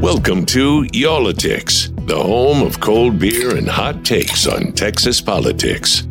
Welcome to Y'all-itics, the home of cold beer and hot takes on Texas politics.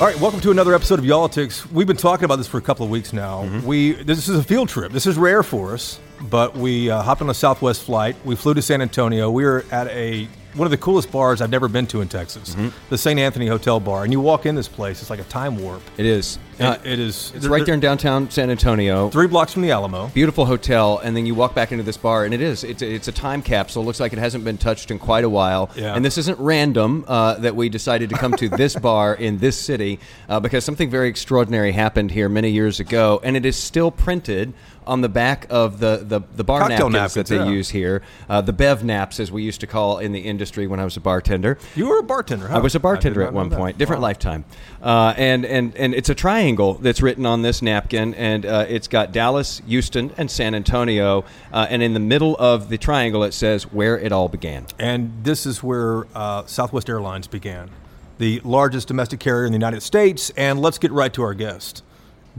All right, welcome to another episode of Y'all-itics. We've been talking about this for a couple of weeks now. Mm-hmm. We this is a field trip. This is rare for us, but we uh, hopped on a Southwest flight. We flew to San Antonio. We were at a one of the coolest bars I've never been to in Texas, Mm-hmm. the St. Anthony Hotel Bar. And you walk in this place, it's like a time warp. It is. Uh, it is. It's right there in downtown San Antonio. three blocks from the Alamo. Beautiful hotel, and then you walk back into this bar, and it is. It's a, it's a time capsule. It Looks like it hasn't been touched in quite a while. Yeah. And this isn't random uh, that we decided to come to this bar in this city uh, because something very extraordinary happened here many years ago, and it is still printed on the back of the, the, the bar Cocktail napkins, napkins, that they yeah. use here, uh, the Bev naps, as we used to call in the industry when I was a bartender. You were a bartender. Huh? I was a bartender at one that. point, different Wow. lifetime, uh, and and and it's a triangle that's written on this napkin, and uh, it's got Dallas, Houston, and San Antonio, uh, and in the middle of the triangle it says where it all began. And this is where uh, Southwest Airlines began, the largest domestic carrier in the United States. And let's get right to our guest.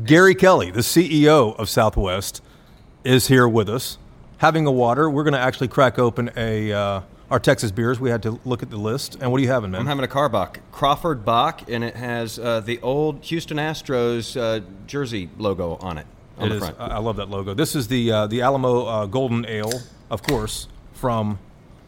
Gary Kelly, the CEO of Southwest, is here with us. Having a water, we're going to actually crack open a uh, our Texas beers. We had to look at the list. And what are you having, man? I'm having a Karbach, Crawford Bock, and it has uh, the old Houston Astros uh, jersey logo on it on It the is- front. I love that logo. This is the uh, the Alamo uh, Golden Ale, of course, from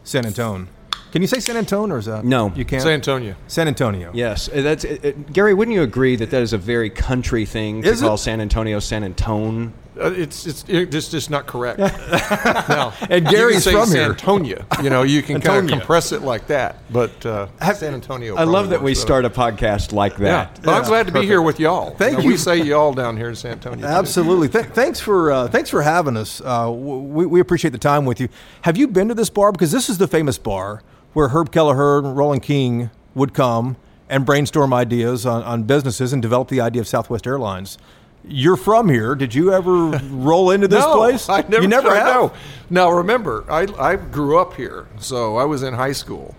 San Antone. Can you say San Antonio or is that No. You can't. San Antonio. San Antonio. Yes, uh, that's it, it- Gary. Wouldn't you agree that that is a very country thing to Is it? call San Antonio San Antone? Uh, it's it's it's just, just not correct. no, And you Gary's can say from San here. Antonio. You know, you can kind of compress it like that, but uh, San Antonio. I love that we works start a podcast like better. Yeah, that. but I'm glad to be here with y'all. Thank know, you. We say y'all down here in San Antonio. Absolutely. Th- thanks for uh, thanks for having us. Uh, we, we appreciate the time with you. Have you been to this bar? Because this is the famous bar where Herb Kelleher and Rollin King would come and brainstorm ideas on, on businesses and develop the idea of Southwest Airlines. You're from here. Did you ever roll into this no, place? I never. You never I have. know. Now remember, I I grew up here, so I was in high school.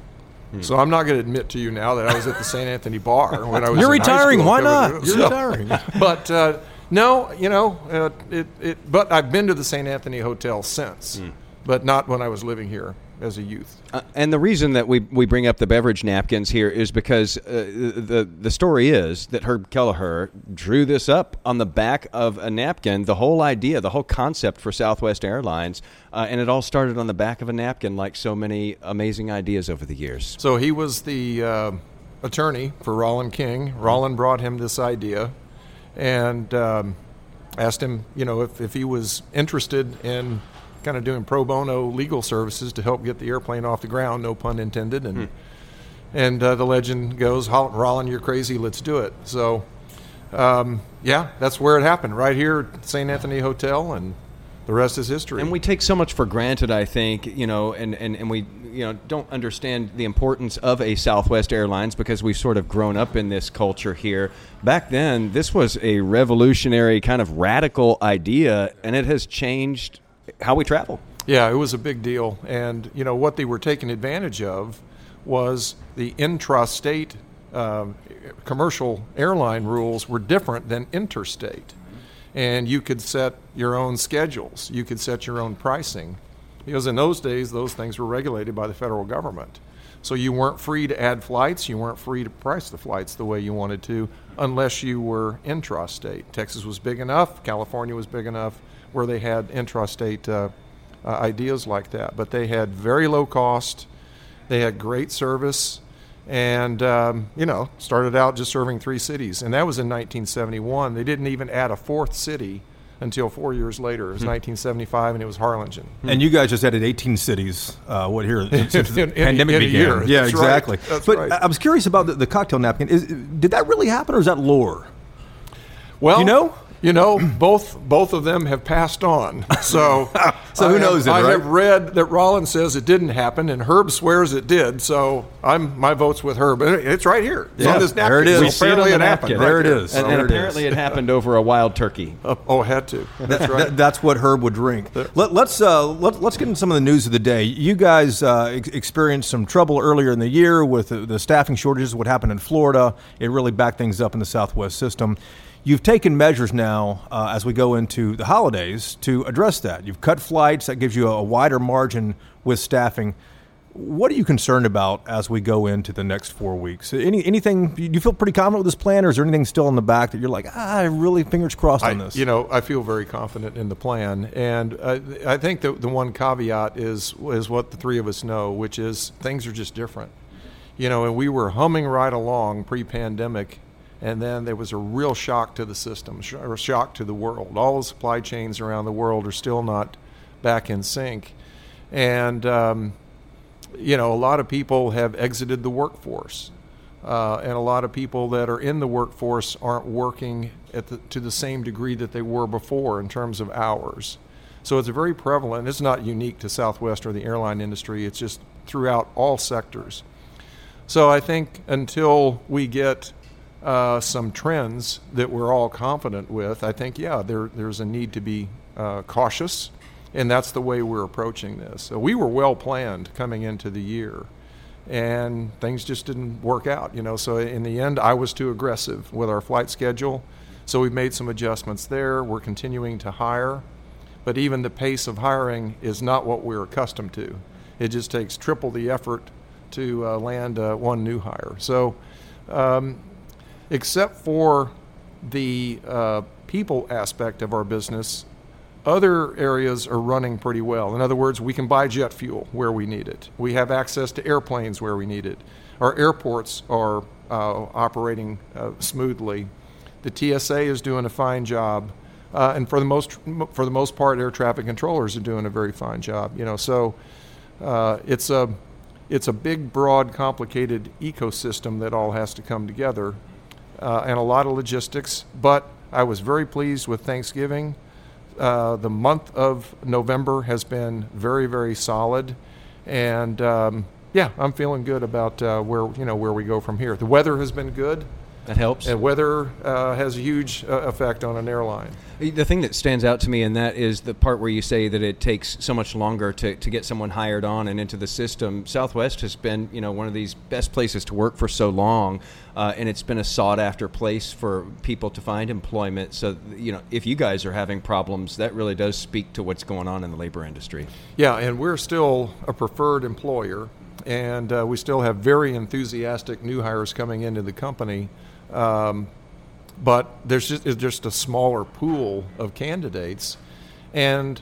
Hmm. So I'm not going to admit to you now that I was at the St. Anthony bar when I was. You're in high retiring. school. Why not? You're So- retiring. But uh, no, you know, uh, it, it. But I've been to the St. Anthony Hotel since, but not when I was living here as a youth. Uh, and the reason that we, we bring up the beverage napkins here is because uh, the the story is that Herb Kelleher drew this up on the back of a napkin. The whole idea, the whole concept for Southwest Airlines, uh, and it all started on the back of a napkin, like so many amazing ideas over the years. So he was the uh, attorney for Rollin King. Rollin brought him this idea and um, asked him, you know, if, if he was interested in kind of doing pro bono legal services to help get the airplane off the ground, no pun intended. And and uh, the legend goes, "Hol- Rollin, you're crazy. Let's do it. So, um, yeah, that's where it happened, right here at St. Anthony Hotel, and the rest is history. And we take so much for granted, I think, you know, and, and, and we you know don't understand the importance of a Southwest Airlines because we've sort of grown up in this culture here. Back then, this was a revolutionary kind of radical idea, and it has changed how we travel. Yeah, it was a big deal. And, you know, what they were taking advantage of was the intrastate um, commercial airline rules were different than interstate. And you could set your own schedules, you could set your own pricing. Because in those days, those things were regulated by the federal government. So you weren't free to add flights, you weren't free to price the flights the way you wanted to unless you were intrastate. Texas was big enough, California was big enough where they had intrastate uh, uh, ideas like that. But they had very low cost, they had great service, and um, you know started out just serving three cities, and that was in 1971. They didn't even add a fourth city until four years later. It was 1975, and it was Harlingen. And you guys just added 18 cities. Uh, what here since the In- in- pandemic in a began? year. Yeah, That's right. exactly. That's but right. I I was curious about the, the cocktail napkin. Is, did that really happen, or is that lore? Well, you know, you know, both both of them have passed on. So, So who I knows Have, then, I have read that Rollins says it didn't happen, and Herb swears it did. So, I'm my vote's with Herb. It's right here. It's Yeah, on this napkin. there it is. So We see it apparently the it happened. napkin. right There it is. And, Oh, and there it apparently is. it happened over a wild turkey. Uh, oh, had to. That's right. Th- that's what Herb would drink. Let, let's uh, let, let's get into some of the news of the day. You guys uh, ex- experienced some trouble earlier in the year with the, the staffing shortages. What happened in Florida? It really backed things up in the Southwest system. You've taken measures now uh, as we go into the holidays to address that. You've cut flights. That gives you a, wider margin with staffing. What are you concerned about as we go into the next four weeks? Any anything? Do you feel pretty confident with this plan, or is there anything still in the back that you're like, ah, I really fingers crossed I, on this? You know, I feel very confident in the plan, and uh, I think the the one caveat is is what the three of us know, which is things are just different. You know, and we were humming right along pre-pandemic, and then there was a real shock to the system, sh- or shock to the world. All the supply chains around the world are still not back in sync, and um, you know, a lot of people have exited the workforce. Uh, and a lot of people that are in the workforce aren't working at the, to the same degree that they were before in terms of hours. So it's very prevalent. It's not unique to Southwest or the airline industry. It's just throughout all sectors. So I think until we get uh, some trends that we're all confident with, I think yeah, there there's a need to be uh, cautious, and that's the way we're approaching this. So we were well planned coming into the year, and things just didn't work out. You know, so in the end, I was too aggressive with our flight schedule. So we've made some adjustments there. We're continuing to hire, but even the pace of hiring is not what we're accustomed to. It just takes triple the effort to uh, land uh, one new hire. So, um, except for the uh, people aspect of our business, other areas are running pretty well. In other words, we can buy jet fuel where we need it. We have access to airplanes where we need it. Our airports are uh, operating uh, smoothly. The TSA is doing a fine job, uh, and for the most for the most part, air traffic controllers are doing a very fine job. You know, so uh, it's a it's a big, broad, complicated ecosystem that all has to come together, uh, and a lot of logistics. But I was very pleased with Thanksgiving. Uh, the month of November has been very, very solid, and um, yeah, I'm feeling good about uh, where you know where we go from here. The weather has been good. That helps. And weather uh, has a huge uh, effect on an airline. The thing that stands out to me in that is the part where you say that it takes so much longer to, to get someone hired on and into the system. Southwest has been, you know, one of these best places to work for so long, uh, and it's been a sought after place for people to find employment. So, you know, if you guys are having problems, that really does speak to what's going on in the labor industry. Yeah, and we're still a preferred employer, and uh, we still have very enthusiastic new hires coming into the company. Um, but there's just, just a smaller pool of candidates, and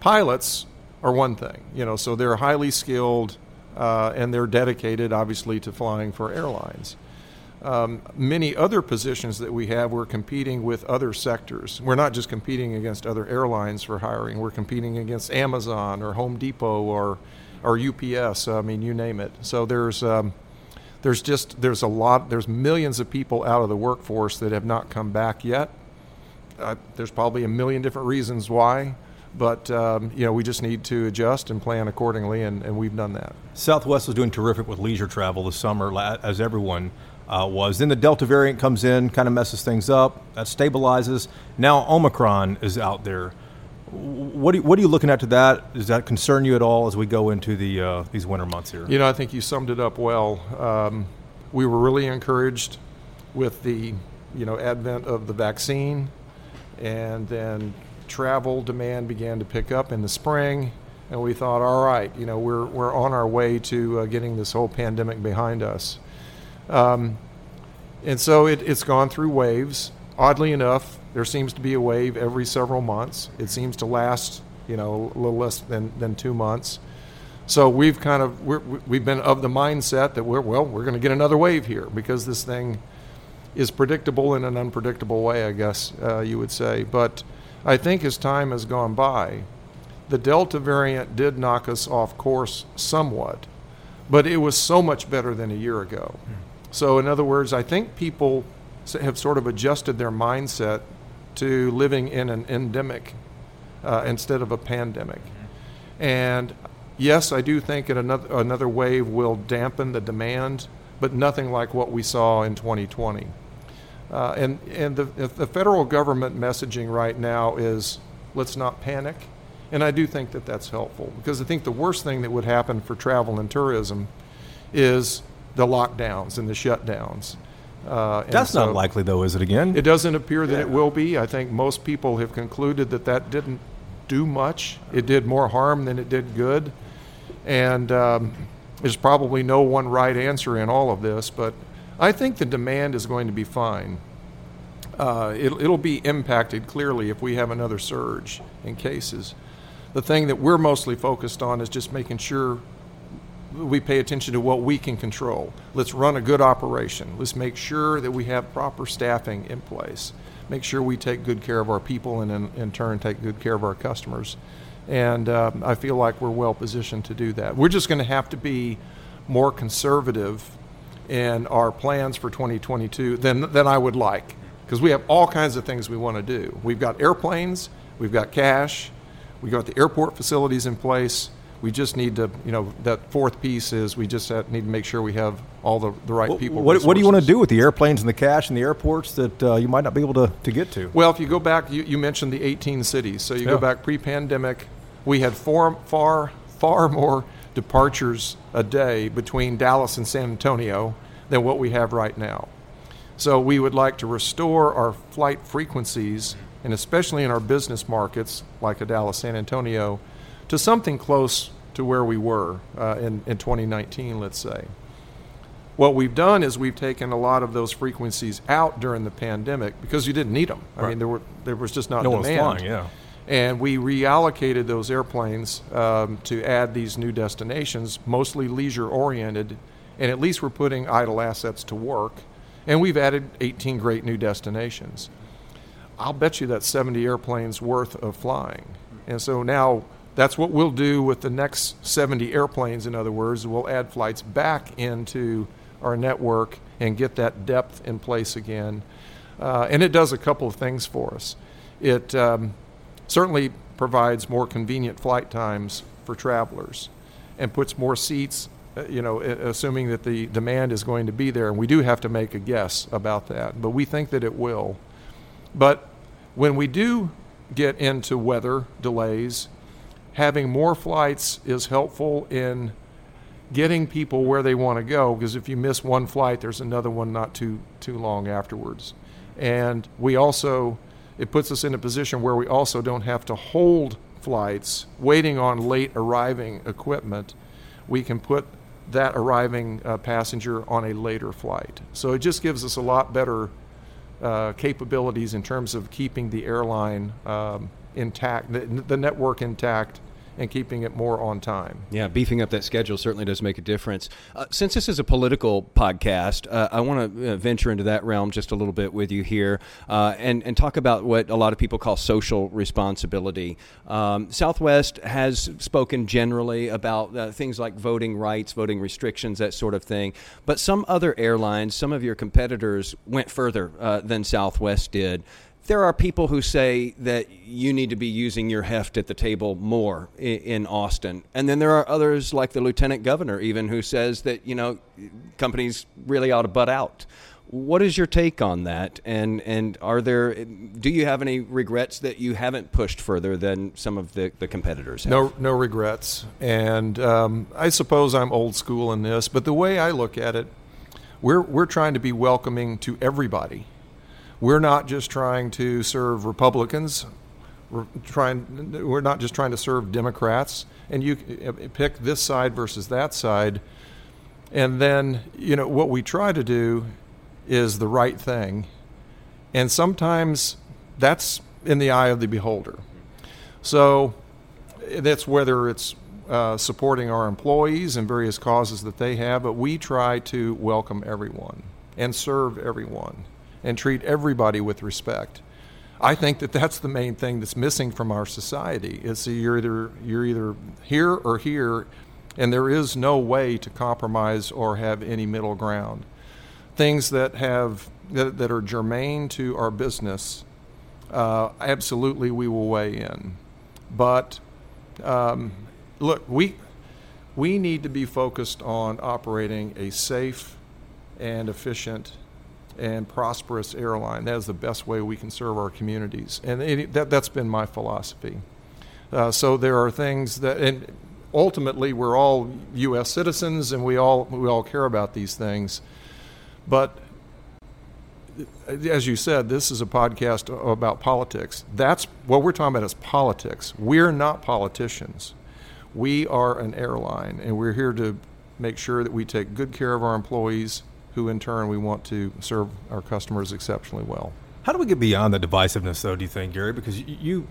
pilots are one thing, you know. So they're highly skilled, uh, and they're dedicated, obviously, to flying for airlines. Um, many other positions that we have, we're competing with other sectors. We're not just competing against other airlines for hiring. We're competing against Amazon or Home Depot or or UPS. I mean, you name it. So there's um, there's just there's a lot there's millions of people out of the workforce that have not come back yet. Uh, there's probably a million different reasons why, but um, you know we just need to adjust and plan accordingly, and, and we've done that. Southwest was doing terrific with leisure travel this summer, as everyone uh, was. Then the Delta variant comes in, kind of messes things up. That stabilizes. Now Omicron is out there. What are you, what are you looking at to that? Does that concern you at all as we go into the uh, these winter months here? You know, I think you summed it up well. Um, we were really encouraged with the, you know, advent of the vaccine, and then travel demand began to pick up in the spring, and we thought, all right, you know, we're we're on our way to uh, getting this whole pandemic behind us. Um, and so it, it's gone through waves. Oddly enough, there seems to be a wave every several months. It seems to last, you know, a little less than, than two months. So we've kind of we're, we've been of the mindset that we're well we're going to get another wave here because this thing is predictable in an unpredictable way, I guess uh, you would say. But I think as time has gone by, the Delta variant did knock us off course somewhat, but it was so much better than a year ago. So in other words, I think people have sort of adjusted their mindset to living in an endemic uh, instead of a pandemic. And yes, I do think another another wave will dampen the demand, but nothing like what we saw in 2020. Uh, and and the, the federal government messaging right now is let's not panic. And I do think that that's helpful because I think the worst thing that would happen for travel and tourism is the lockdowns and the shutdowns. Uh, That's so not likely, though, is it again? It doesn't appear that yeah. it will be. I think most people have concluded that that didn't do much. It did more harm than it did good. And um, there's probably no one right answer in all of this, but I think the demand is going to be fine. Uh, it, it'll be impacted clearly if we have another surge in cases. The thing that we're mostly focused on is just making sure we pay attention to what we can control. Let's run a good operation. Let's make sure that we have proper staffing in place. Make sure we take good care of our people and in, in turn take good care of our customers. And uh, I feel like we're well positioned to do that. We're just going to have to be more conservative in our plans for 2022 than, than I would like because we have all kinds of things we want to do. We've got airplanes, we've got cash, we've got the airport facilities in place we just need to, you know, that fourth piece is we just need to make sure we have all the, the right people. What, what, do you want to do with the airplanes and the cash and the airports that uh, you might not be able to, to get to? Well, if you go back, you, you mentioned the 18 cities. So you yeah. go back pre pandemic, we had far, far, far more departures a day between Dallas and San Antonio than what we have right now. So we would like to restore our flight frequencies, and especially in our business markets like a Dallas, San Antonio to something close to where we were uh, in, in 2019, let's say. What we've done is we've taken a lot of those frequencies out during the pandemic because you didn't need them. I right. mean, there were there was just not no demand. Flying, yeah. And we reallocated those airplanes um, to add these new destinations, mostly leisure oriented, and at least we're putting idle assets to work. And we've added 18 great new destinations. I'll bet you that's 70 airplanes worth of flying. And so now that's what we'll do with the next 70 airplanes, in other words. We'll add flights back into our network and get that depth in place again. Uh, and it does a couple of things for us. It um, certainly provides more convenient flight times for travelers and puts more seats, uh, you know, assuming that the demand is going to be there. And we do have to make a guess about that, but we think that it will. But when we do get into weather delays having more flights is helpful in getting people where they want to go because if you miss one flight there's another one not too too long afterwards. And we also it puts us in a position where we also don't have to hold flights waiting on late arriving equipment. We can put that arriving uh, passenger on a later flight. So it just gives us a lot better uh, capabilities in terms of keeping the airline um, intact the, the network intact and keeping it more on time. Yeah, beefing up that schedule certainly does make a difference. Uh, since this is a political podcast, uh, I want to uh, venture into that realm just a little bit with you here uh, and, and talk about what a lot of people call social responsibility. Um, Southwest has spoken generally about uh, things like voting rights, voting restrictions, that sort of thing. But some other airlines, some of your competitors, went further uh, than Southwest did there are people who say that you need to be using your heft at the table more in, in, Austin. And then there are others, like the lieutenant governor, even, who says that, you know, companies really ought to butt out. What is your take on that? And, and are there, do you have any regrets that you haven't pushed further than some of the, the competitors have? No, no regrets. And um, I suppose I'm old school in this, but the way I look at it, we're, we're trying to be welcoming to everybody we're not just trying to serve Republicans. We're trying. We're not just trying to serve Democrats. And you pick this side versus that side, and then you know what we try to do is the right thing, and sometimes that's in the eye of the beholder. So that's whether it's uh, supporting our employees and various causes that they have, but we try to welcome everyone and serve everyone and treat everybody with respect. I think that that's the main thing that's missing from our society. Is you're either you're either here or here, and there is no way to compromise or have any middle ground. Things that have that, that are germane to our business, uh, absolutely we will weigh in. But um, look, we we need to be focused on operating a safe and efficient and prosperous airline. That is the best way we can serve our communities, and it, that that's been my philosophy. Uh, so there are things that, and ultimately, we're all U.S. citizens, and we all we all care about these things. But as you said, this is a podcast about politics. That's what we're talking about is politics. We're not politicians. We are an airline, and we're here to make sure that we take good care of our employees, who in turn we want to serve our customers exceptionally well. How do we get beyond the divisiveness, though? Do you think, Gary? Because you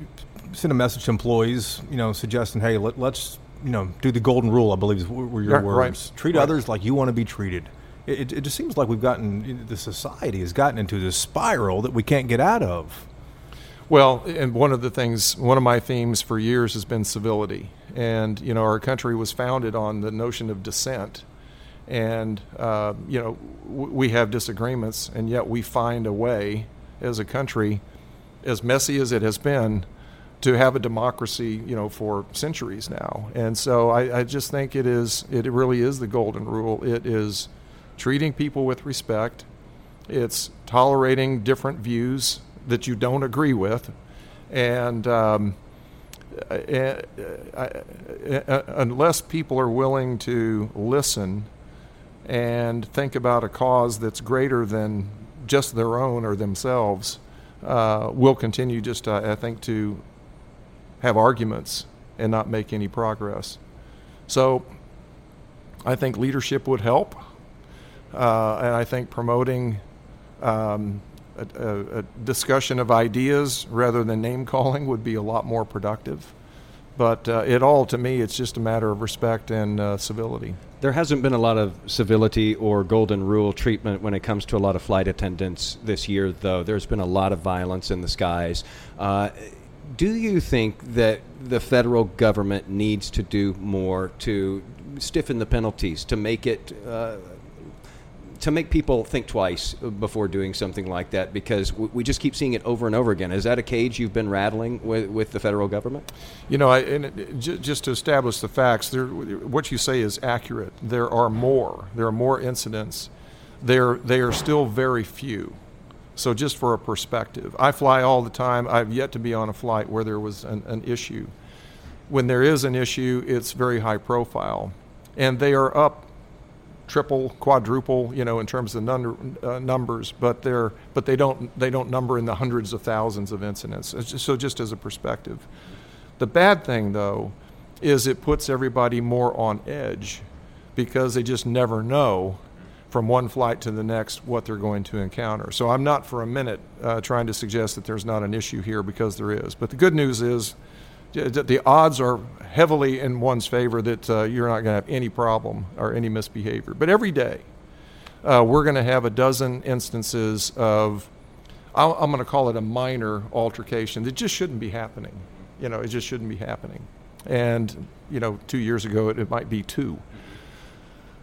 send a message to employees, you know, suggesting, "Hey, let, us you know do the golden rule." I believe were your words. Right, Treat right. others like you want to be treated. It, it, just seems like we've gotten the society has gotten into this spiral that we can't get out of. Well, and one of the things, one of my themes for years has been civility, and you know, our country was founded on the notion of dissent, and uh, you know, w- we have disagreements, and yet we find a way as a country, as messy as it has been, to have a democracy, you know, for centuries now. And so I, I, just think it is, it really is the golden rule. It is treating people with respect. It's tolerating different views that you don't agree with, and um, unless people are willing to listen and think about a cause that's greater than just their own or themselves, uh, will continue just, I think, to have arguments and not make any progress. So I think leadership would help. Uh, and I think promoting um, a, a, a, discussion of ideas rather than name calling would be a lot more productive. But uh, it all, to me, it's just a matter of respect and uh, civility. There hasn't been a lot of civility or golden rule treatment when it comes to a lot of flight attendants this year, though. There's been a lot of violence in the skies. Uh, do you think that the federal government needs to do more to stiffen the penalties, to make it uh, to make people think twice uh, before doing something like that because we just keep seeing it over and over again. Is that a cage you've been rattling with, with the federal government? You know, I, and uh, just to establish the facts, there, what you say is accurate. There are more. There are more incidents. They're, they are still very few. So, just for a perspective, I fly all the time. I've yet to be on a flight where there was an, an issue. When there is an issue, it's very high profile. And they are up triple, quadruple, you know, in terms of number, uh, numbers, but they're but they don't they don't number in the hundreds of thousands of incidents. So just as a perspective, the bad thing though is it puts everybody more on edge because they just never know from one flight to the next what they're going to encounter. So I'm not for a minute uh, trying to suggest that there's not an issue here because there is. But the good news is the odds are heavily in one's favor that uh, you're not going to have any problem or any misbehavior. But every day, uh, we're going to have a dozen instances of, I'm going to call it a minor altercation that just shouldn't be happening. You know, it just shouldn't be happening. And, you know, two years ago, it, it might be two.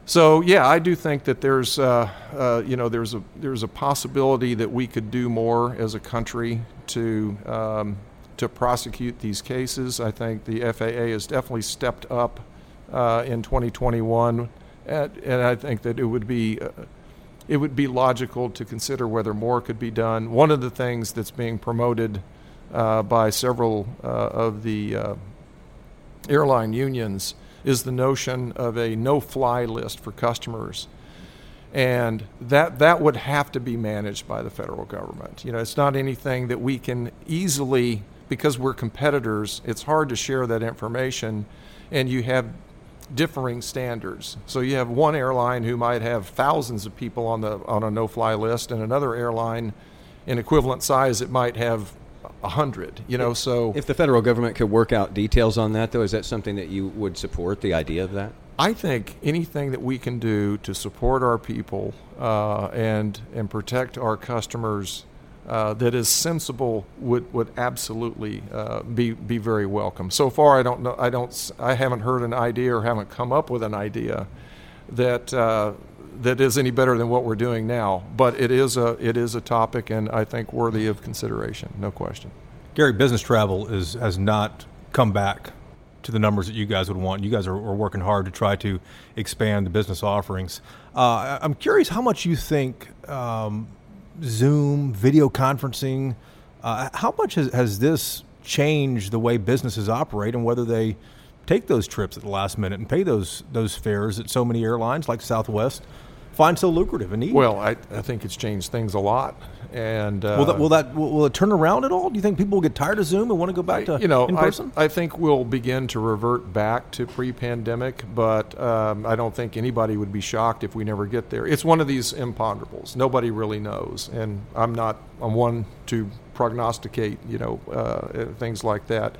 So yeah, I do think that there's, uh, uh, you know, there's a there's a possibility that we could do more as a country to um, to prosecute these cases. I think the FAA has definitely stepped up uh, in 2021, and, and, I think that it would be uh, it would be logical to consider whether more could be done. One of the things that's being promoted uh, by several uh, of the uh, airline unions is the notion of a no-fly list for customers and that that would have to be managed by the federal government. You know, it's not anything that we can easily because we're competitors, it's hard to share that information, and you have differing standards. So you have one airline who might have thousands of people on the on a no-fly list, and another airline in equivalent size it might have a hundred. You know, so if the federal government could work out details on that, though, is that something that you would support? The idea of that? I think anything that we can do to support our people uh, and and protect our customers uh, that is sensible would would absolutely uh, be be very welcome. So far, I don't know. I don't. I haven't heard an idea or haven't come up with an idea that uh, that is any better than what we're doing now. But it is a it is a topic, and I think worthy of consideration, no question. Gary, business travel is has not come back to the numbers that you guys would want. You guys are, are working hard to try to expand the business offerings. Uh, I'm curious how much you think um, Zoom, video conferencing, uh, how much has, has this changed the way businesses operate and whether they take those trips at the last minute and pay those those fares that so many airlines like Southwest find so lucrative and neat? Well, I, I think it's changed things a lot. And uh, will that will that will, will it turn around at all? Do you think people will get tired of Zoom and want to go back to you know in person? I, I think we'll begin to revert back to pre-pandemic, but um, I don't think anybody would be shocked if we never get there. It's one of these imponderables. Nobody really knows, and I'm not I'm one to prognosticate you know uh, things like that.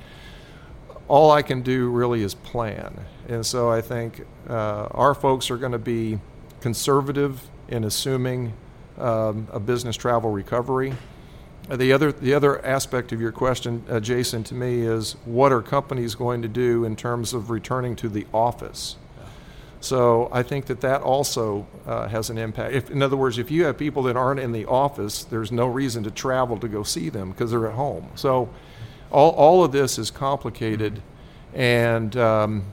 All I can do really is plan, and so I think uh, our folks are going to be conservative in assuming um, a business travel recovery. Uh, the other, the other aspect of your question, uh, Jason, to me is what are companies going to do in terms of returning to the office? So I think that that also uh, has an impact. If, in other words, if you have people that aren't in the office, there's no reason to travel to go see them because they're at home. So all, all of this is complicated, and um,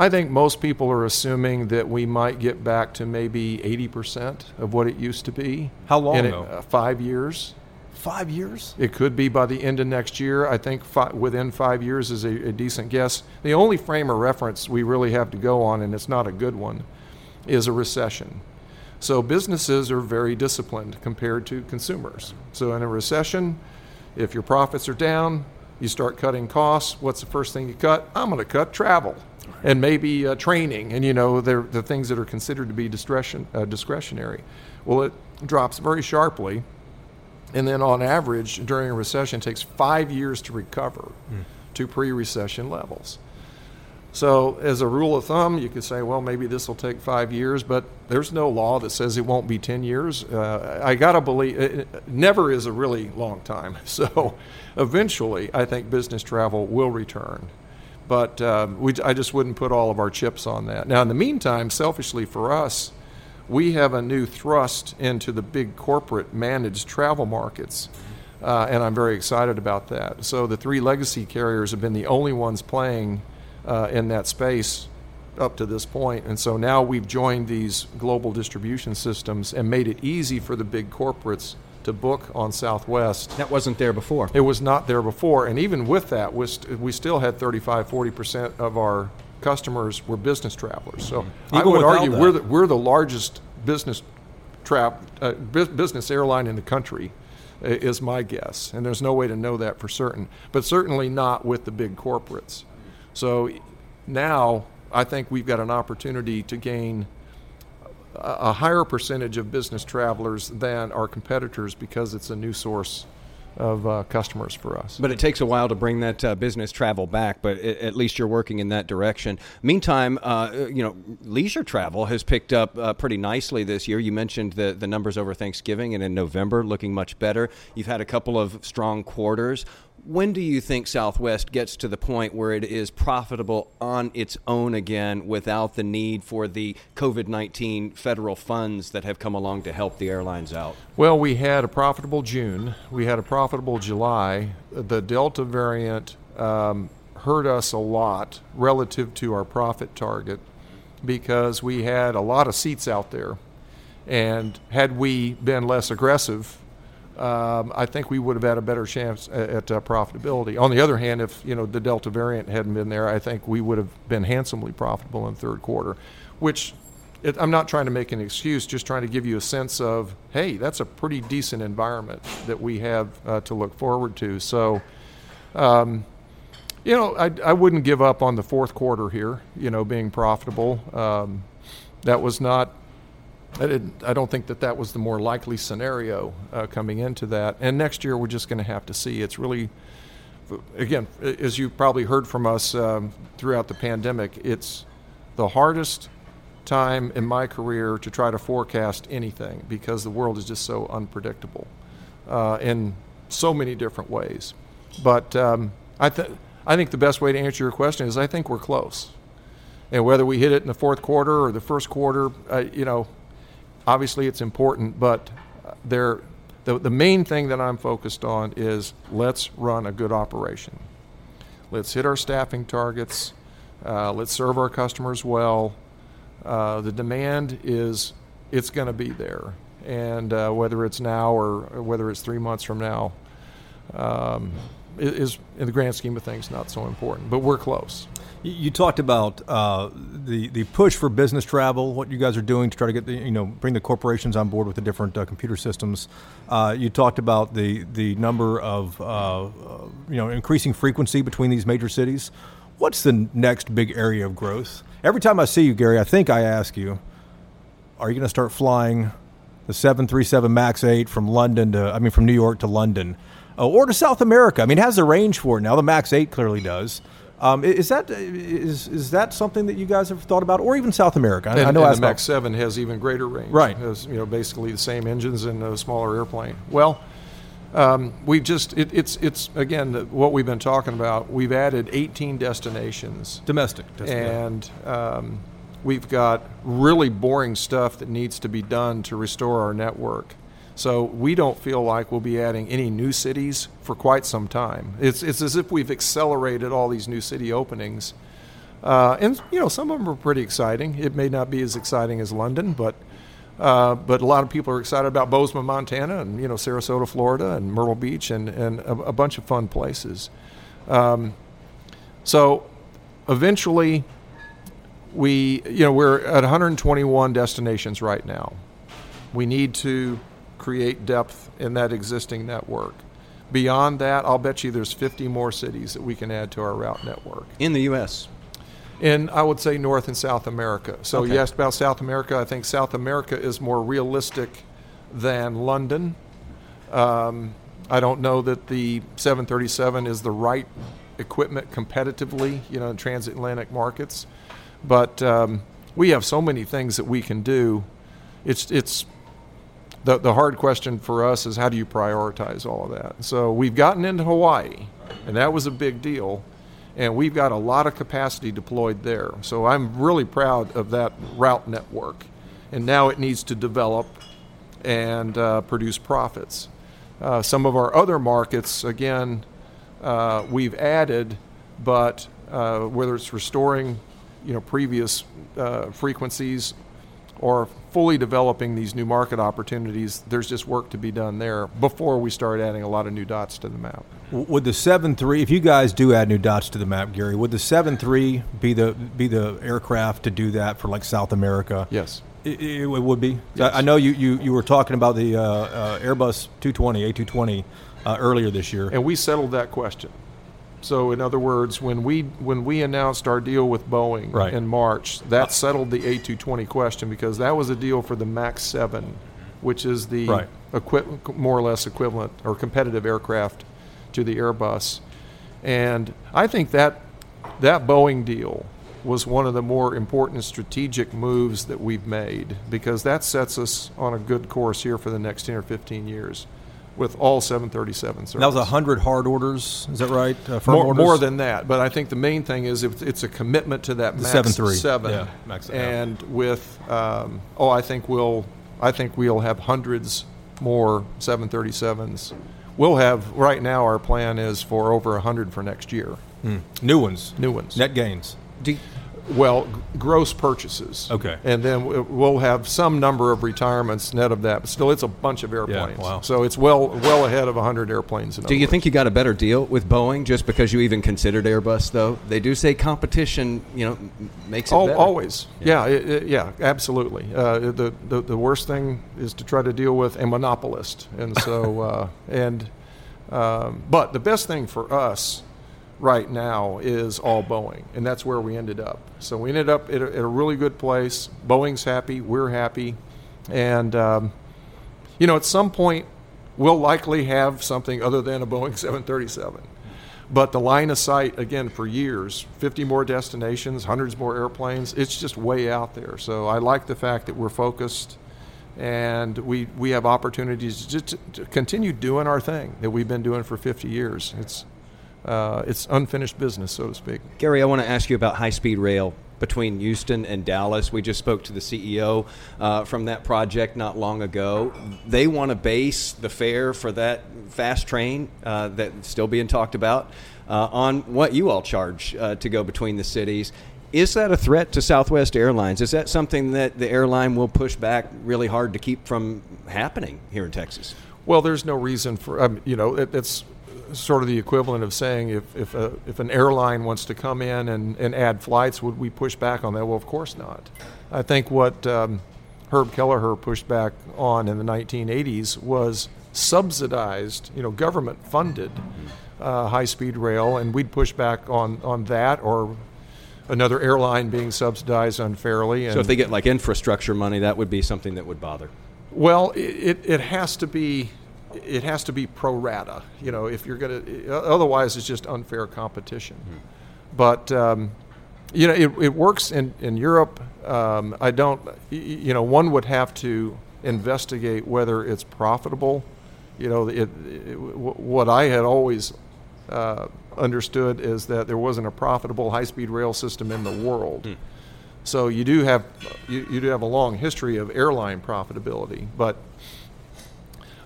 I think most people are assuming that we might get back to maybe 80% of what it used to be. How long? Though? uh, five years. Five years? It could be by the end of next year. I think fi- within five years is a, a decent guess. The only frame of reference we really have to go on, and it's not a good one, is a recession. So businesses are very disciplined compared to consumers. So in a recession, if your profits are down, you start cutting costs. What's the first thing you cut? I'm going to cut travel and maybe uh, training, and you know the things that are considered to be discretion, uh, discretionary. Well, it drops very sharply, and then on average during a recession, it takes five years to recover Hmm. to pre-recession levels. So, as a rule of thumb, you could say, well, maybe this will take five years, but there's no law that says it won't be 10 years. Uh, I got to believe it, it never is a really long time. So, eventually, I think business travel will return. But um, we, I just wouldn't put all of our chips on that. Now, in the meantime, selfishly for us, we have a new thrust into the big corporate managed travel markets. Uh, and I'm very excited about that. So the three legacy carriers have been the only ones playing uh, in that space up to this point. And so now we've joined these global distribution systems and made it easy for the big corporates to book on Southwest. That wasn't there before. It was not there before. And even with that, we, st- we still had 35, 40% of our customers were business travelers. So I would argue that. we're the, we're the largest business trap, uh, bu- business airline in the country, is my guess. And there's no way to know that for certain, but certainly not with the big corporates. So now I think we've got an opportunity to gain a higher percentage of business travelers than our competitors because it's a new source of uh, customers for us. But it takes a while to bring that uh, business travel back. But a- at least you're working in that direction. Meantime, uh, you know, leisure travel has picked up uh, pretty nicely this year. You mentioned the the numbers over Thanksgiving and in November looking much better. You've had a couple of strong quarters. When do you think Southwest gets to the point where it is profitable on its own again without the need for the COVID 19 federal funds that have come along to help the airlines out? Well, we had a profitable June. We had a profitable July. The Delta variant um, hurt us a lot relative to our profit target because we had a lot of seats out there. And had we been less aggressive, um, I think we would have had a better chance at, at uh, profitability. On the other hand, if you know the Delta variant hadn't been there, I think we would have been handsomely profitable in the third quarter, which it, I'm not trying to make an excuse, just trying to give you a sense of, hey, that's a pretty decent environment that we have uh, to look forward to. So, um, you know, I, I wouldn't give up on the fourth quarter here, you know, being profitable. Um, that was not, I, I don't think that that was the more likely scenario uh, coming into that. And next year, we're just going to have to see. It's really, again, as you've probably heard from us um, throughout the pandemic, it's the hardest time in my career to try to forecast anything because the world is just so unpredictable uh, in so many different ways. But um, I, th- I think the best way to answer your question is I think we're close. And whether we hit it in the fourth quarter or the first quarter, uh, you know, obviously it's important, but there, the, the main thing that I'm focused on is let's run a good operation. Let's hit our staffing targets. Uh, let's serve our customers well. Uh, the demand is it's going to be there, and uh, whether it's now or whether it's three months from now, um, is in the grand scheme of things not so important. But we're close. You talked about uh, the the push for business travel. What you guys are doing to try to get the you know bring the corporations on board with the different uh, computer systems. Uh, you talked about the the number of uh, you know increasing frequency between these major cities. What's the next big area of growth? Every time I see you, Gary, I think I ask you, are you going to start flying the 737 MAX 8 from London to I mean from New York to London? Uh, or to South America. I mean, it has the range for it now. The Max 8 clearly does. Um, is that is is that something that you guys have thought about, or even South America? I, I know and the Max Seven has even greater range. Right. It has, you know, basically the same engines and a smaller airplane. Well, um, we've just it, it's it's again the, what we've been talking about. We've added 18 destinations, domestic, and um, we've got really boring stuff that needs to be done to restore our network. So we don't feel like we'll be adding any new cities for quite some time. It's, it's as if we've accelerated all these new city openings. Uh, and, you know, some of them are pretty exciting. It may not be as exciting as London, but, uh, but a lot of people are excited about Bozeman, Montana, and, you know, Sarasota, Florida, and Myrtle Beach, and, and a, a bunch of fun places. Um, so eventually, we, you know, we're at 121 destinations right now. We need to create depth in that existing network. Beyond that, I'll bet you there's 50 more cities that we can add to our route network. In the U.S.? In, I would say, North and South America. So okay. you asked about South America. I think South America is more realistic than London. Um, I don't know that the 737 is the right equipment competitively, you know, in transatlantic markets. But um, we have so many things that we can do. It's it's the, the hard question for us is how do you prioritize all of that? So we've gotten into Hawaii, and that was a big deal. And we've got a lot of capacity deployed there. So I'm really proud of that route network. And now it needs to develop and uh, produce profits. Uh, some of our other markets, again, uh, we've added, but uh, whether it's restoring, you know, previous uh, frequencies or fully developing these new market opportunities, there's just work to be done there before we start adding a lot of new dots to the map. Would the seven three, if you guys do add new dots to the map, Gary, would the seven three be the be the aircraft to do that for like South America? Yes. It, it would be. Yes. I know you, you, you were talking about the uh, uh, Airbus 220, A220 uh, earlier this year. And we settled that question. So, in other words, when we when we announced our deal with Boeing right. in March, that settled the A220 question because that was a deal for the Max 7, which is the right. equi- more or less equivalent or competitive aircraft to the Airbus. And I think that that Boeing deal was one of the more important strategic moves that we've made because that sets us on a good course here for the next 10 or 15 years with all 737 service. That was 100 hard orders, is that right? Uh, more, orders? more than that, but I think the main thing is if it's a commitment to that the max 7 7. Yeah, max, and yeah. with, um, oh, I think we'll, I think we'll have hundreds more 737s. We'll have, right now, our plan is for over 100 for next year. Mm. New ones? New ones. Net gains? Do, well, g- gross purchases. Okay. And then w- we'll have some number of retirements net of that, but still, it's a bunch of airplanes. Yeah, wow. So it's well well ahead of 100 airplanes. Do you words. think you got a better deal with Boeing just because you even considered Airbus? Though they do say competition, you know, makes it Al- better. Always, yeah, yeah, it, it, yeah absolutely. Uh, the, the the worst thing is to try to deal with a monopolist, and so uh, and um, but the best thing for us right now is all Boeing, and that's where we ended up. So we ended up at a, at a really good place. Boeing's happy, we're happy, and um, you know, at some point, we'll likely have something other than a Boeing 737. But the line of sight, again, for years 50 more destinations, hundreds more airplanes, it's just way out there. So I like the fact that we're focused and we, we have opportunities to, to, continue doing our thing that we've been doing for 50 years. It's, uh, it's unfinished business, so to speak. Gary, I want to ask you about high speed rail. between Houston and Dallas. We just spoke to the CEO uh, from that project not long ago. They want to base the fare for that fast train uh, that's still being talked about uh, on what you all charge uh, to go between the cities. Is that a threat to Southwest Airlines? Is that something that the airline will push back really hard to keep from happening here in Texas? Well, there's no reason for, um, you know, it, it's sort of the equivalent of saying if, if, a, if an airline wants to come in and, and add flights, would we push back on that? Well, of course not. I think what um, Herb Kelleher pushed back on in the 1980s was subsidized, you know, government funded uh, high speed rail, and we'd push back on, on that or another airline being subsidized unfairly. And so if they get like infrastructure money, that would be something that would bother. Well, it, it has to be it has to be pro rata. You know, if you're going to, otherwise it's just unfair competition. Mm-hmm. But um, you know, it, it works in in Europe. Um, I don't. You know, one would have to investigate whether it's profitable. You know, it, it, what I had always uh, understood is that there wasn't a profitable high-speed rail system in the world. Mm. So you do have you, you do have a long history of airline profitability, but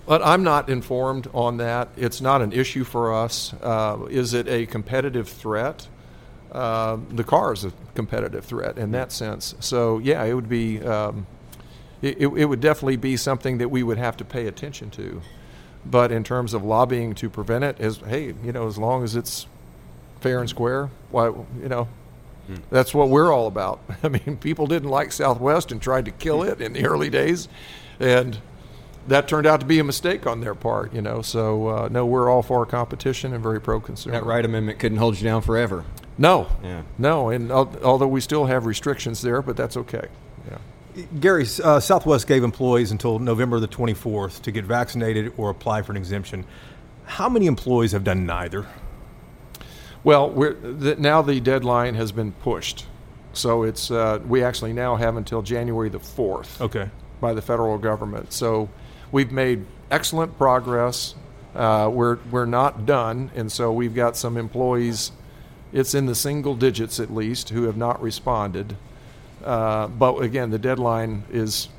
but I'm not informed on that. It's not an issue for us. Uh, is it a competitive threat? Uh, the car is a competitive threat in that sense. So yeah, it would be um, it, it would definitely be something that we would have to pay attention to. But in terms of lobbying to prevent it, is hey, you know, as long as it's fair and square, why you know, hmm. that's what we're all about. I mean, people didn't like Southwest and tried to kill it in the early days, and that turned out to be a mistake on their part, you know. So uh, no, we're all for competition and very pro consumer. That Wright Amendment couldn't hold you down forever. No, yeah. no, and uh, although we still have restrictions there, but that's okay. Yeah. Gary, uh, Southwest gave employees until November the 24th to get vaccinated or apply for an exemption. How many employees have done neither? Well, the, now the deadline has been pushed, so it's uh, we actually now have until January the 4th. Okay. By the federal government, so we've made excellent progress. Uh, we're we're not done, and so we've got some employees. It's in the single digits at least who have not responded. Uh, but again, the deadline is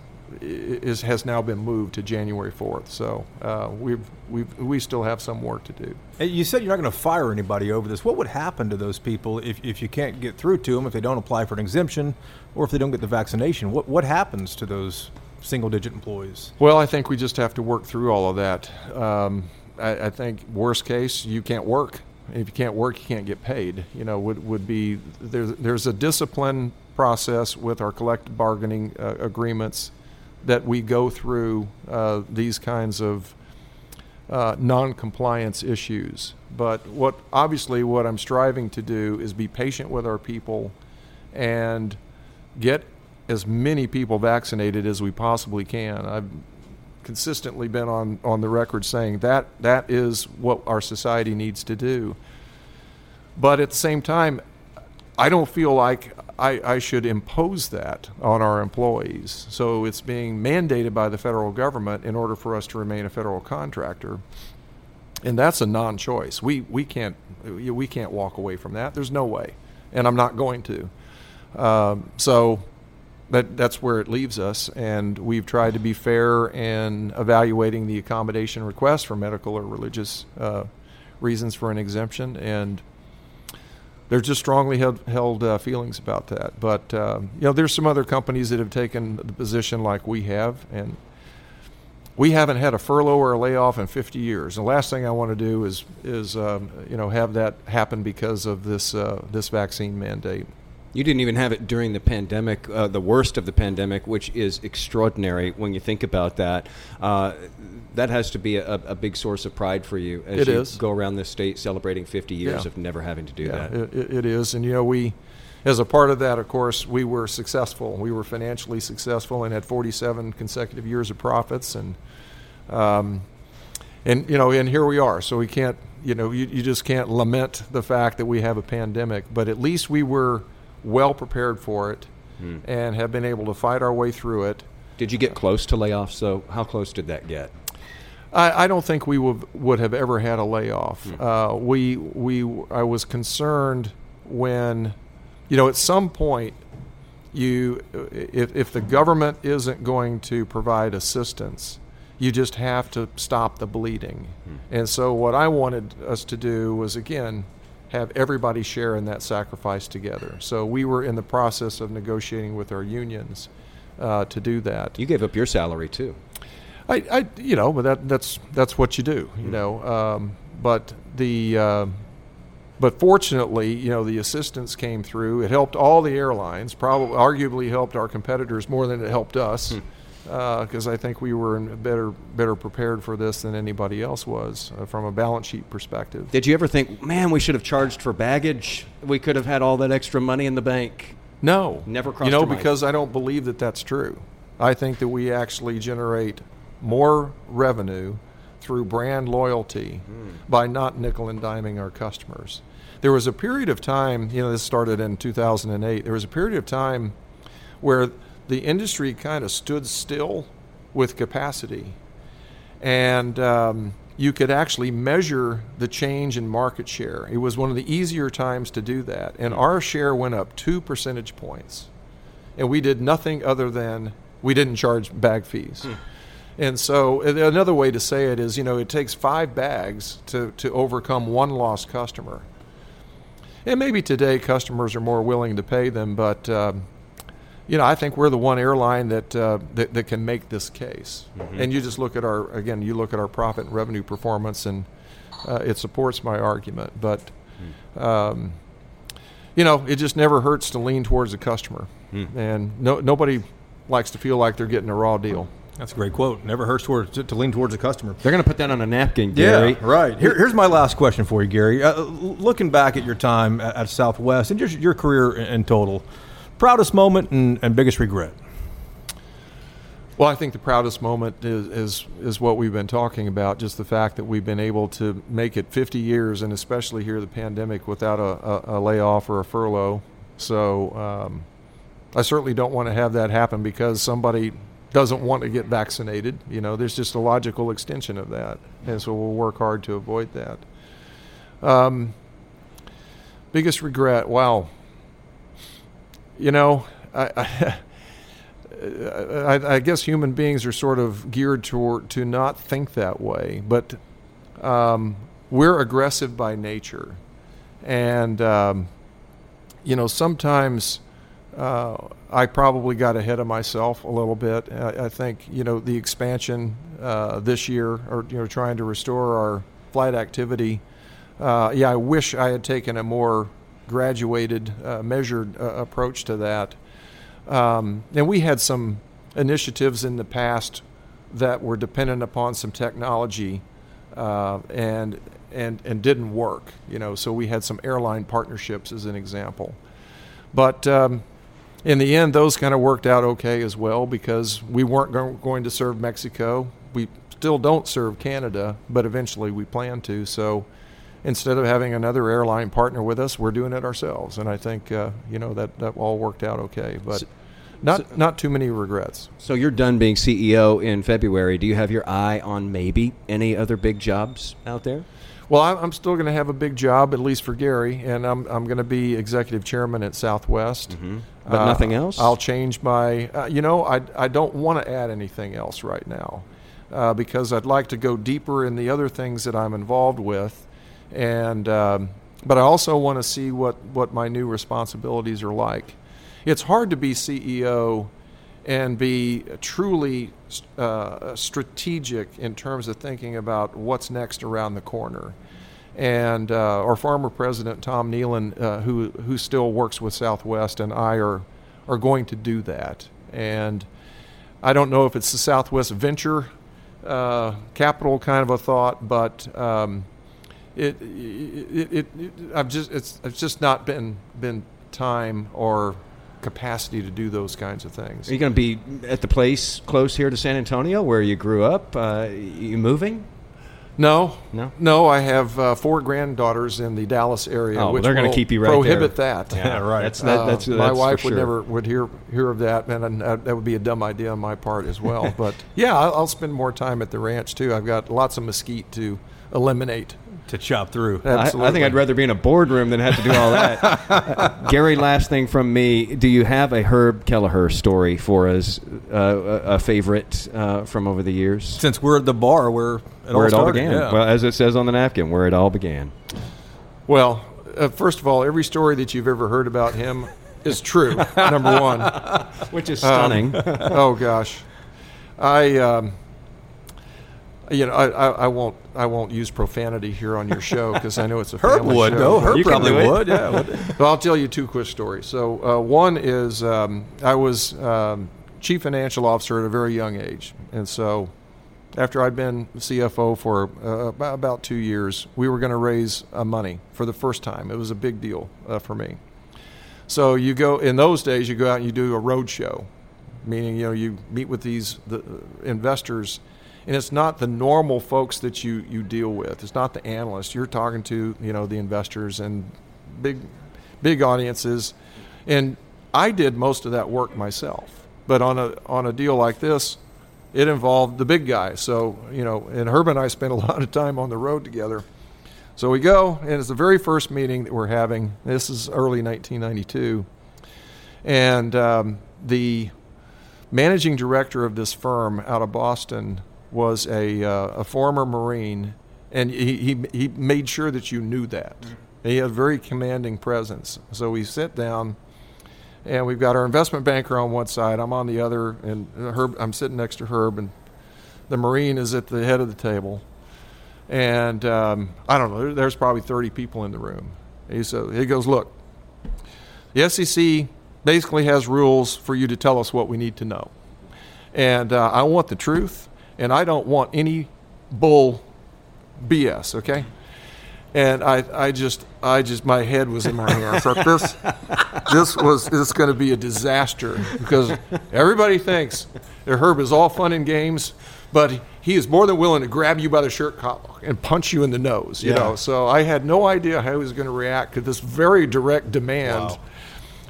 is has now been moved to January 4th. So uh, we've, we've, we still have some work to do. You said you're not going to fire anybody over this. What would happen to those people if, if you can't get through to them, if they don't apply for an exemption, or if they don't get the vaccination? What, what happens to those single digit employees? Well, I think we just have to work through all of that. Um, I, I, think worst case, you can't work. If you can't work, you can't get paid. You know, would would be there's there's a discipline process with our collective bargaining uh, agreements that we go through uh, these kinds of uh, non-compliance issues. But what obviously what I'm striving to do is be patient with our people and get as many people vaccinated as we possibly can. I've consistently been on, on the record saying that that is what our society needs to do. But at the same time, I don't feel like I, I should impose that on our employees. So it's being mandated by the federal government in order for us to remain a federal contractor. And that's a non-choice. We we can't we can't walk away from that. There's no way, and I'm not going to. Um, so that that's where it leaves us. And we've tried to be fair in evaluating the accommodation request for medical or religious uh, reasons for an exemption, and there's just strongly held, held uh, feelings about that. But uh, you know, there's some other companies that have taken the position like we have, and we haven't had a furlough or a layoff in 50 years. The last thing I want to do is is um, you know have that happen because of this uh, this vaccine mandate. You didn't even have it during the pandemic, uh, the worst of the pandemic, which is extraordinary when you think about that. Uh, that has to be a, a, big source of pride for you as it you is. go around the state celebrating 50 years yeah. of never having to do yeah, that. It, it is, and you know we. As a part of that, of course, we were successful. We were financially successful and had 47 consecutive years of profits, and um, and you know, and here we are. So we can't, you know, you, you just can't lament the fact that we have a pandemic. But at least we were well prepared for it hmm. and have been able to fight our way through it. Did you get close to layoffs? So how close did that get? I, I don't think we would, would have ever had a layoff. Hmm. Uh, we we I was concerned when, you know, at some point you if, if the government isn't going to provide assistance, you just have to stop the bleeding. Hmm. And so what I wanted us to do was again have everybody share in that sacrifice together. So we were in the process of negotiating with our unions uh, to do that. You gave up your salary too. I, I you know, but that that's that's what you do, you hmm. know. Um, but the uh, but fortunately, you know, the assistance came through. It helped all the airlines. Probably, arguably, helped our competitors more than it helped us, because uh, I think we were better better prepared for this than anybody else was uh, from a balance sheet perspective. Did you ever think, man, we should have charged for baggage? We could have had all that extra money in the bank. No, never crossed. You know, because I don't believe that that's true. I think that we actually generate more revenue through brand loyalty mm. by not nickel and diming our customers. There was a period of time, you know, this started in 2008. There was a period of time where the industry kind of stood still with capacity. And um, you could actually measure the change in market share. It was one of the easier times to do that. And our share went up two percentage points. And we did nothing other than we didn't charge bag fees. Hmm. And so another way to say it is, you know, it takes five bags to, to overcome one lost customer. And maybe today customers are more willing to pay them, but um, you know, I think we're the one airline that uh, that, that, can make this case. Mm-hmm. And you just look at our again, you look at our profit and revenue performance, and uh, it supports my argument. But mm. um, you know, it just never hurts to lean towards the customer, mm. and no, nobody likes to feel like they're getting a raw deal. That's a great quote. Never hurts towards, to, to lean towards the customer. They're going to put that on a napkin, Gary. Yeah, right. Here, here's my last question for you, Gary. Uh, looking back at your time at, at Southwest and just your career in, in total, proudest moment and, and, biggest regret? Well, I think the proudest moment is, is is what we've been talking about. Just the fact that we've been able to make it 50 years, and especially here the pandemic, without a, a, a layoff or a furlough. So. Um, I certainly don't want to have that happen because somebody doesn't want to get vaccinated. You know, there's just a logical extension of that, and so we'll work hard to avoid that. Um, biggest regret? Wow. You know, I, I, I, I, guess human beings are sort of geared toward to not think that way, but um, we're aggressive by nature, and um, you know sometimes uh, I probably got ahead of myself a little bit. I, I think you know the expansion uh, this year, or you know, trying to restore our flight activity. Uh, yeah, I wish I had taken a more graduated, uh, measured uh, approach to that. Um, and we had some initiatives in the past that were dependent upon some technology, uh, and and and didn't work. You know, so we had some airline partnerships as an example, but. Um, in the end, those kind of worked out okay as well because we weren't going to serve Mexico. We still don't serve Canada, but eventually we plan to. So instead of having another airline partner with us, we're doing it ourselves. And I think uh, you know that that all worked out okay. But so, not so, not too many regrets. So you're done being CEO in February. Do you have your eye on maybe any other big jobs out there? Well, I'm still going to have a big job, at least for Gary, and I'm, I'm going to be executive chairman at Southwest. Mm-hmm. But uh, nothing else? I'll change my, uh, you know, I, I don't want to add anything else right now uh, because I'd like to go deeper in the other things that I'm involved with. And, um, but I also want to see what, what my new responsibilities are like. It's hard to be CEO and be truly uh, strategic in terms of thinking about what's next around the corner. And uh, our former president Tom Nealon, uh, who who still works with Southwest, and I are are going to do that. And I don't know if it's the Southwest venture uh, capital kind of a thought, but um, it, it, it, it, I've just it's it's just not been been time or capacity to do those kinds of things. Are you going to be at the place close here to San Antonio where you grew up? Uh, you moving? No, no, no. I have uh, four granddaughters in the Dallas area, oh, which they're going to keep you right prohibit there. that. Yeah, right. That's, that, that's, uh, that's my wife would sure. never would hear hear of that, and uh, that would be a dumb idea on my part as well. but yeah, I'll, I'll, spend more time at the ranch too. I've got lots of mesquite to eliminate to chop through. I, I think I'd rather be in a boardroom than have to do all that. Uh, Gary, last thing from me. Do you have a Herb Kelleher story for us? Uh, a, a favorite uh, from over the years? Since we're at the bar where it where all it all began. yeah. Well, as it says on the napkin, where it all began. Well, uh, first of all, every story that you've ever heard about him is true. number one. Which is Um, stunning. oh gosh, I, um, you know, I, I, I won't, I won't use profanity here on your show because I know it's a Herb family would. show. No, Herb You can probably would. Yeah. would. But I'll tell you two quick stories. So uh, one is um, I was um, chief financial officer at a very young age, and so after I'd been CFO for uh, about, about two years, we were going to raise uh, money for the first time. It was a big deal uh, for me. So you go in those days, you go out and you do a road show, meaning you know you meet with these the, uh, investors, and it's not the normal folks that you you deal with. It's not the analysts. You're talking to you know the investors and big big audiences, and I did most of that work myself. But on a on a deal like this, it involved the big guys. So you know, and Herb and I spent a lot of time on the road together. So we go, and it's the very first meeting that we're having. This is early 1992, and um, the managing director of this firm out of Boston was a, uh, a former Marine, and he, he, he made sure that you knew that. And he had a very commanding presence. So we sit down, and we've got our investment banker on one side, I'm on the other, and Herb, I'm sitting next to Herb, and the Marine is at the head of the table. And um, I don't know, there's probably 30 people in the room. He, so, he goes, Look, the SEC basically has rules for you to tell us what we need to know. And uh, I want the truth, and I don't want any bull BS, okay? And I, I just, I just, my head was in my hands. Like this, this was, this is going to be a disaster because everybody thinks that Herb is all fun and games, but he is more than willing to grab you by the shirt collar and punch you in the nose. You Yeah. know, so I had no idea how he was going to react to this very direct demand.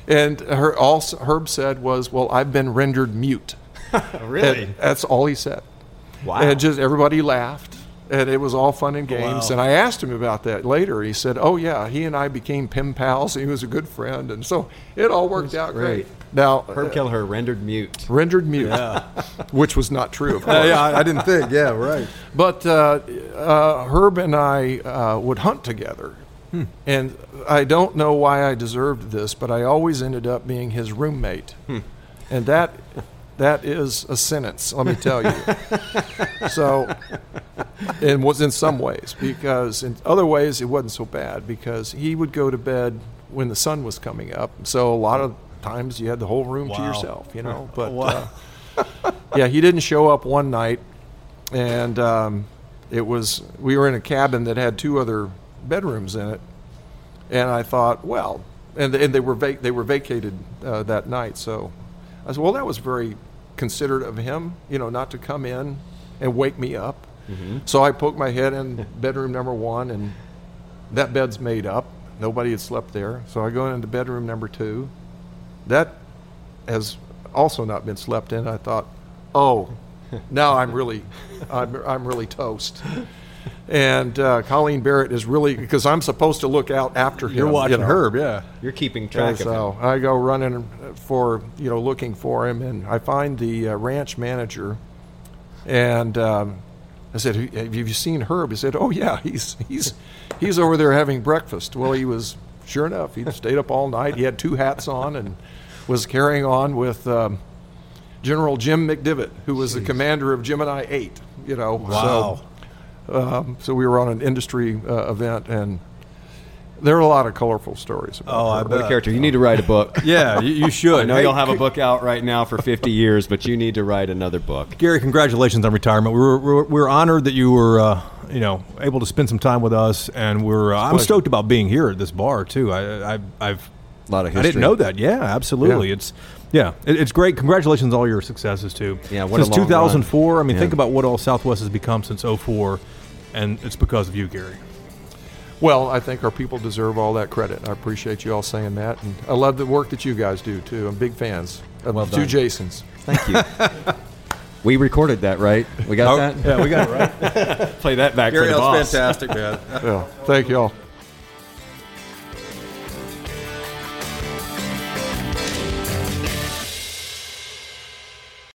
And her, all Herb said was, "Well, I've been rendered mute." really? And that's all he said. Wow. And just everybody laughed, and it was all fun and games. Wow. And I asked him about that later. He said, "Oh yeah, he and I became pen pals. He was a good friend, and so it all worked out great." great. Now, Herb uh, Kelleher rendered mute. rendered mute, yeah. which was not true, of course. Uh, yeah, I, I didn't think. Yeah, right. But uh, uh, Herb and I uh, would hunt together. And I don't know why I deserved this, but I always ended up being his roommate. And that that is a sentence, let me tell you. so it was in some ways because in other ways it wasn't so bad because he would go to bed when the sun was coming up. So a lot of times you had the whole room to yourself, you know. But Wow. uh, yeah, he didn't show up one night, and um, it was we were in a cabin that had two other bedrooms in it, and I thought, well, and and they were vac- they were vacated uh, that night, so I said, well, that was very considerate of him, you know, not to come in and wake me up. Mm-hmm. So I poked my head in bedroom number one, and that bed's made up. Nobody had slept there, so I go into bedroom number two. That has also not been slept in. I thought, oh, now I'm really, I'm, I'm really toast. And uh, Colleen Barrett is really because I'm supposed to look out after him. You're watching you know. Herb. Yeah. You're keeping And track of him. so I go running for you know looking for him, and I find the uh, ranch manager, and um, I said, "Have you seen Herb?" He said, "Oh yeah, he's he's he's over there having breakfast." Well, he was sure enough. He stayed up all night. He had two hats on and was carrying on with um, General Jim McDivitt, who was the commander of Gemini Eight. You know, Wow. so um, so we were on an industry uh, event, and there are a lot of colorful stories. About Oh, I Herb. What a bet. character. You need to write a book. Yeah, you, you should. I know Hey, you'll have a book out right now for 50 years, but you need to write another book. Gary, congratulations on retirement. We were, we were, we were honored that you were, uh, you know, able to spend some time with us, and we're. Uh, I'm pleasure. stoked about being here at this bar too. I, I I've A lot of history. I didn't know that. Yeah, absolutely. Yeah. It's yeah, it, it's great. Congratulations on all your successes too. Yeah, what a since long 2004. I mean, run. think about what all Southwest has become since 04, and it's because of you, Gary. Well, I think our people deserve all that credit. I appreciate you all saying that, and I love the work that you guys do too. I'm big fans of Well the two. Jasons. Thank you. We recorded that, right? We got Oh, that. yeah, we got it right. Play that back Gary, for the boss. fantastic, man. Yeah. Thank you all.